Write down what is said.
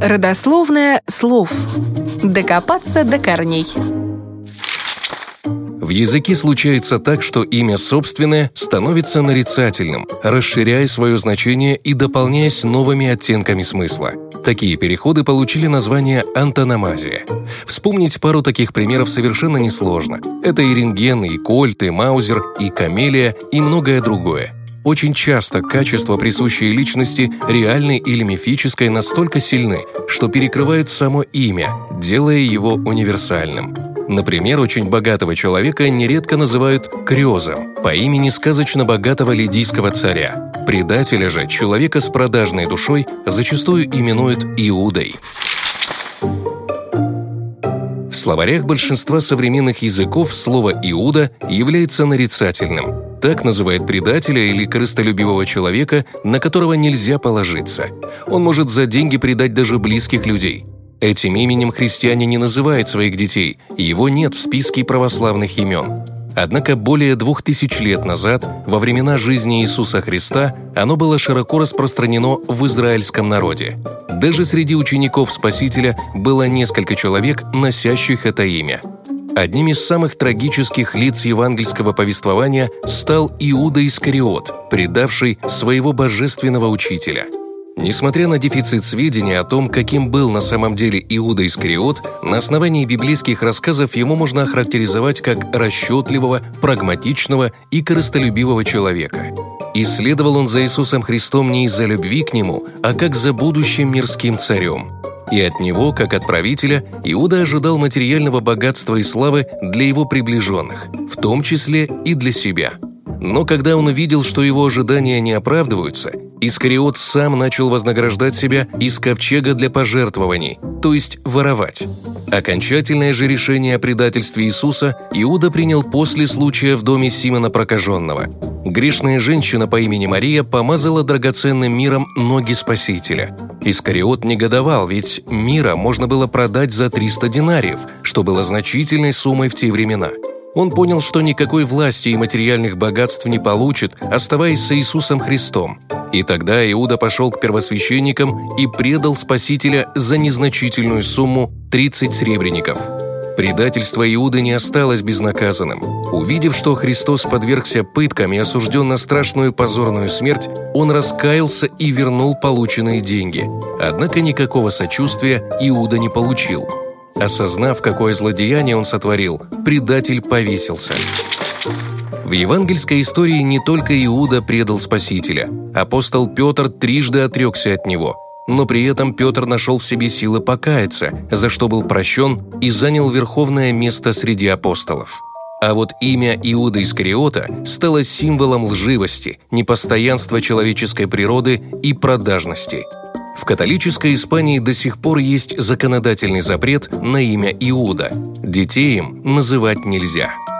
Родословное слов. Докопаться до корней. В языке случается так, что имя собственное становится нарицательным, расширяя свое значение и дополняясь новыми оттенками смысла. Такие переходы получили название антономазия. Вспомнить пару таких примеров совершенно несложно. Это и рентген, и кольт, и маузер, и камелия, и многое другое. Очень часто качества, присущие личности, реальной или мифической, настолько сильны, что перекрывают само имя, делая его универсальным. Например, очень богатого человека нередко называют Крёзом по имени сказочно богатого лидийского царя. Предателя же, человека с продажной душой, зачастую именуют Иудой. В словарях большинства современных языков слово «иуда» является нарицательным. Так называет предателя или корыстолюбивого человека, на которого нельзя положиться. Он может за деньги предать даже близких людей. Этим именем христиане не называют своих детей, его нет в списке православных имен. Однако более двух тысяч лет назад, во времена жизни Иисуса Христа, оно было широко распространено в израильском народе. Даже среди учеников Спасителя было несколько человек, носящих это имя – Одним из самых трагических лиц евангельского повествования стал Иуда Искариот, предавший своего божественного учителя. Несмотря на дефицит сведений о том, каким был на самом деле Иуда Искариот, на основании библейских рассказов ему можно охарактеризовать как расчетливого, прагматичного и корыстолюбивого человека. Исследовал он за Иисусом Христом не из-за любви к нему, а как за будущим мирским царем – и от него, как от правителя, Иуда ожидал материального богатства и славы для его приближенных, в том числе и для себя. Но когда он увидел, что его ожидания не оправдываются, Искариот сам начал вознаграждать себя из ковчега для пожертвований, то есть воровать. Окончательное же решение о предательстве Иисуса Иуда принял после случая в доме Симона Прокаженного. Грешная женщина по имени Мария помазала драгоценным миром ноги Спасителя. Искариот негодовал, ведь мира можно было продать за 300 динариев, что было значительной суммой в те времена – он понял, что никакой власти и материальных богатств не получит, оставаясь с Иисусом Христом. И тогда Иуда пошел к первосвященникам и предал Спасителя за незначительную сумму 30 сребреников. Предательство Иуды не осталось безнаказанным. Увидев, что Христос подвергся пыткам и осужден на страшную позорную смерть, он раскаялся и вернул полученные деньги. Однако никакого сочувствия Иуда не получил – Осознав, какое злодеяние он сотворил, предатель повесился. В евангельской истории не только Иуда предал Спасителя. Апостол Петр трижды отрекся от него. Но при этом Петр нашел в себе силы покаяться, за что был прощен и занял верховное место среди апостолов. А вот имя Иуда Искариота стало символом лживости, непостоянства человеческой природы и продажности – в католической Испании до сих пор есть законодательный запрет на имя Иуда. Детей им называть нельзя –